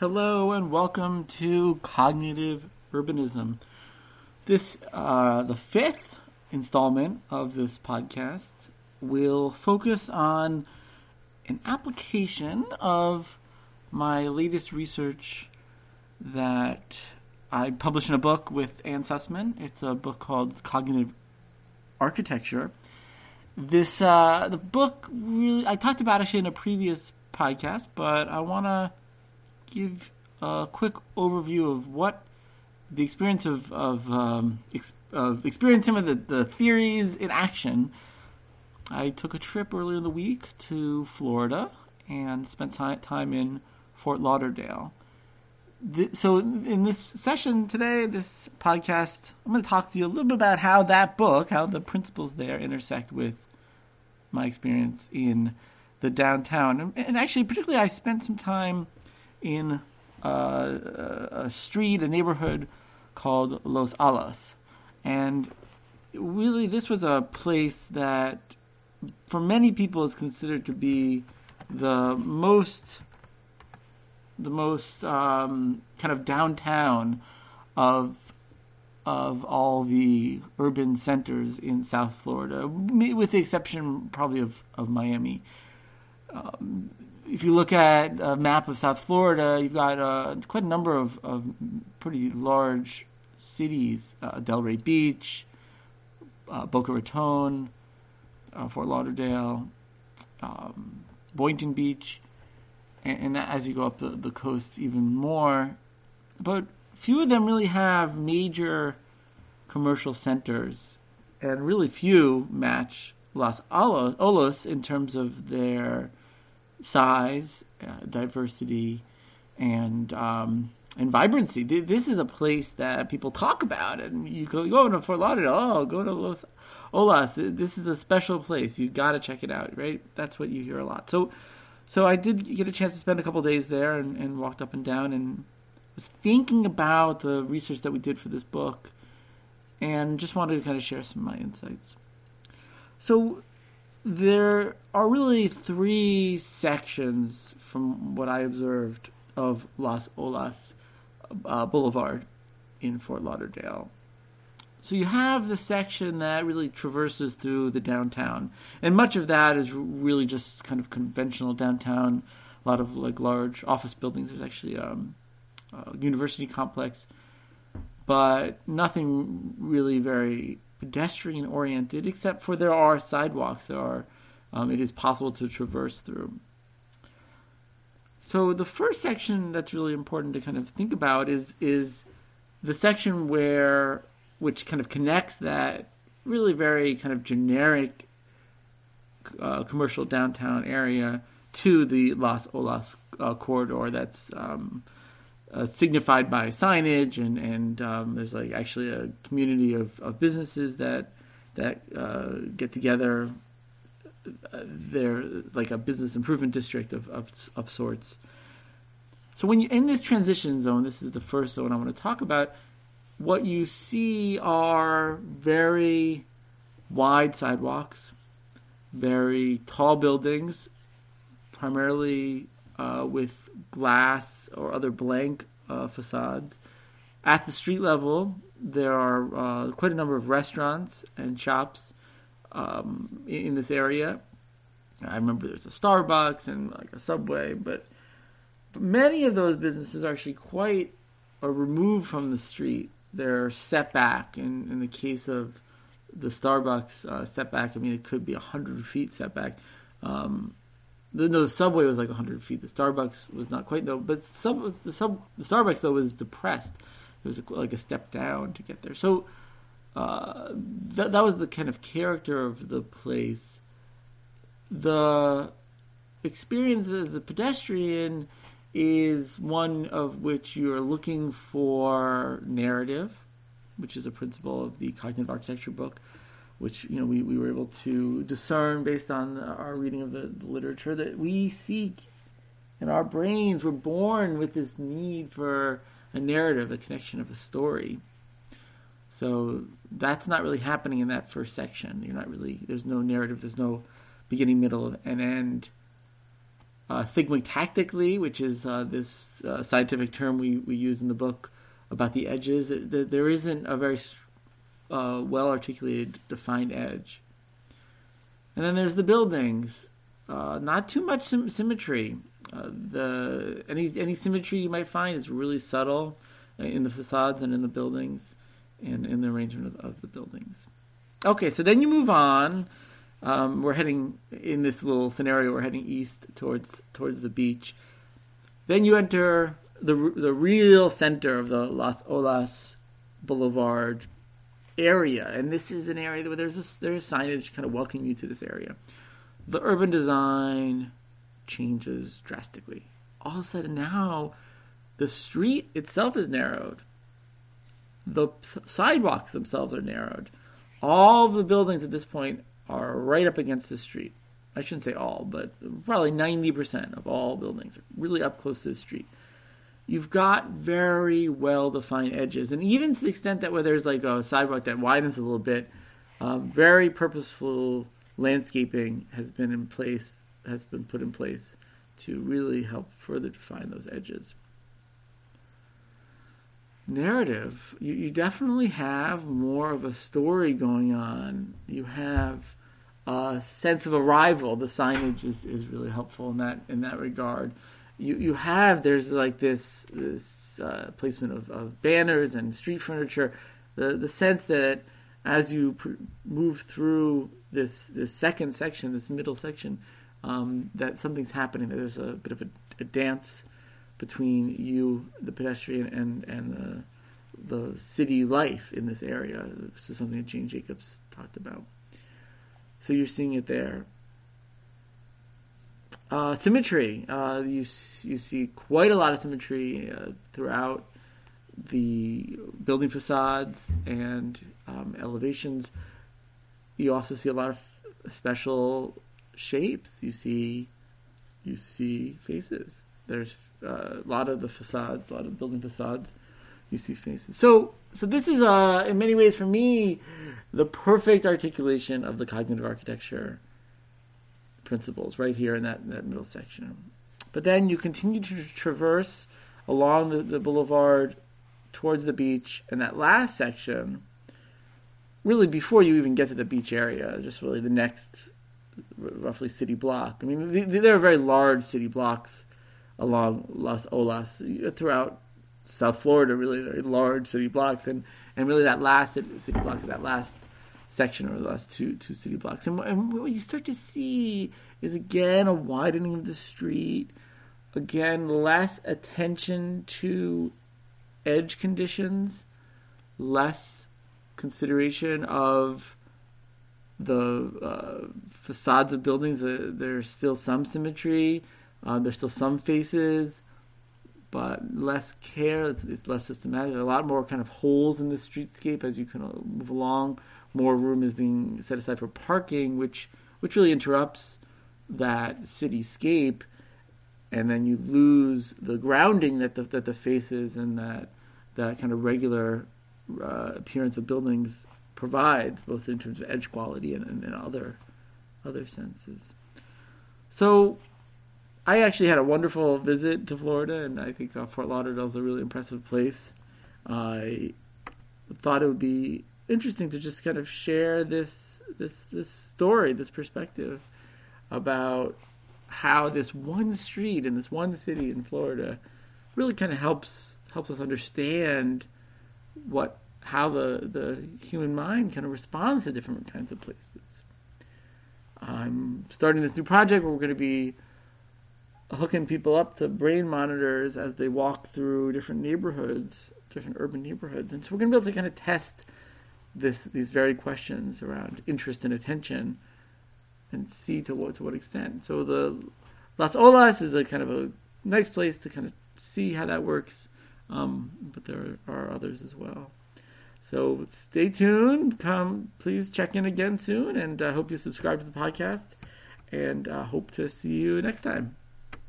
Hello and welcome to Cognitive Urbanism. This, uh, the fifth installment of this podcast, We'll focus on an application of my latest research that I published in a book with Ann Sussman. It's a book called Cognitive Architecture. This uh, the book really I talked about actually in a previous podcast, but I want to give a quick overview of what the experience of of, um, ex- of experiencing some of the, the theories in action. I took a trip earlier in the week to Florida and spent time in Fort Lauderdale. so, in this session today, this podcast, I'm going to talk to you a little bit about how that book, how the principles there intersect with my experience in the downtown. And, and actually, particularly, I spent some time in a street, a neighborhood called Los Olas. And really, this was a place that, for many people, is considered to be the most the most um, kind of downtown of of all the urban centers in South Florida, with the exception probably of, of Miami. Um, if you look at a map of South Florida, you've got uh, quite a number of, of pretty large cities: uh, Delray Beach, uh, Boca Raton, uh, Fort Lauderdale, um, Boynton Beach, and, and, as you go up the, the coast, even more. But few of them really have major commercial centers, and really few match Los Olas in terms of their size, uh, diversity, and um, and vibrancy. This is a place that people talk about, and you go go to Fort Lauderdale. Oh, go to Los Olas. This is a special place. You got to check it out, right? That's what you hear a lot. So, so I did get a chance to spend a couple days there and, and walked up and down and was thinking about the research that we did for this book and just wanted to kind of share some of my insights. So there are really three sections from what I observed of Las Olas uh, Boulevard in Fort Lauderdale. So you have the section that really traverses through the downtown, and much of that is really just kind of conventional downtown. A lot of like large office buildings. There's actually um, uh, university complex, but nothing really very pedestrian oriented, except for there are sidewalks. There are, um, it is possible to traverse through. So the first section that's really important to kind of think about is is the section where which kind of connects that really very kind of generic uh, commercial downtown area to the Las Olas uh, corridor that's um, uh, signified by signage, and and um, there's like actually a community of, of businesses that that uh, get together. They're like a business improvement district of, of of sorts. So when you're in this transition zone, this is the first zone I want to talk about. What you see are very wide sidewalks, very tall buildings, primarily uh, with glass or other blank uh, facades. At the street level, there are uh, quite a number of restaurants and shops um, in, in, this area. I remember there's a Starbucks and like a Subway, but, many of those businesses are actually quite are removed from the street. They're set back. In, in the case of the Starbucks uh, setback, I mean, it could be 100 feet setback. Um, the, no, the subway was like 100 feet. The Starbucks was not quite though, but the sub the Starbucks though was depressed. It was like a step down to get there. So uh, that that was the kind of character of the place. The experience as a pedestrian is one of which you are looking for narrative, which is a principle of the cognitive architecture book which you know we, we were able to discern based on our reading of the, the literature that we seek in our brains. We're born with this need for a narrative a connection of a story. So that's not really happening in that first section. You're not really there's no narrative there's no beginning middle and end. Uh, thinking which is uh, this uh, scientific term we, we use in the book about the edges. There isn't a very uh, well articulated, defined edge. And then there's the buildings. Uh, not too much sim- symmetry. Uh, the any any symmetry you might find is really subtle in the facades and in the buildings, and in the arrangement of, of the buildings. Okay, so then you move on. Um, we're heading in this little scenario. We're heading east towards towards the beach. Then you enter the the real center of the Las Olas Boulevard area, and this is an area where there's a, there's signage kind of welcoming you to this area. The urban design changes drastically. All of a sudden now, the street itself is narrowed. The sidewalks themselves are narrowed. All the buildings at this point are right up against the street. I shouldn't say all, but probably 90% of all buildings are really up close to the street. You've got very well defined edges, and even to the extent that where there's like a sidewalk that widens a little bit, um, very purposeful landscaping has been in place, has been put in place to really help further define those edges. Narrative, you, you definitely have more of a story going on. You have a sense of arrival. The signage is, is really helpful in that in that regard. You you have there's like this this uh, placement of, of banners and street furniture. The the sense that as you pr- move through this this second section, this middle section, um, that something's happening. That there's a bit of a, a, dance between you, the pedestrian, and and the, the city life in this area. This is something that Jane Jacobs talked about. So you're seeing it there. Uh, symmetry. Uh, you you see quite a lot of symmetry uh, throughout the building facades and um, elevations. You also see a lot of special shapes. You see, you see faces. There's uh, a lot of the facades, a lot of building facades. You see faces. So, so this is, uh, in many ways, for me, the perfect articulation of the cognitive architecture principles right here in that, in that middle section. But then you continue to traverse along the, the boulevard towards the beach, and that last section, really before you even get to the beach area, just really the next roughly city block. I mean, there are very large city blocks along Las Olas uh, throughout South Florida, really very large city blocks, and, and really that last city block is that last section or the last two two city blocks. And, and what you start to see is again a widening of the street, again less attention to edge conditions, less consideration of the uh, facades of buildings. Uh, there's still some symmetry. Uh, there's still some faces, but less care. It's, it's, less systematic. There are A lot more kind of holes in the streetscape as you kind of move along. More room is being set aside for parking, which which really interrupts that cityscape, and then you lose the grounding that the, that the faces and that that kind of regular uh, appearance of buildings provides, both in terms of edge quality and, and, and other other senses. So, I actually had a wonderful visit to Florida, and I think uh, Fort Lauderdale is a really impressive place. I thought it would be interesting to just kind of share this this this story, this perspective about how this one street in this one city in Florida really kind of helps helps us understand what how the, the human mind kind of responds to different kinds of places. I'm starting this new project where we're going to be hooking people up to brain monitors as they walk through different neighborhoods, different urban neighborhoods, and so we're going to be able to kind of test this these very questions around interest and attention, and see to what to what extent. So the Las Olas is a kind of a nice place to kind of see how that works, um, but there are others as well. So stay tuned. Come, please check in again soon, and I uh, hope you subscribe to the podcast. And uh, hope to see you next time.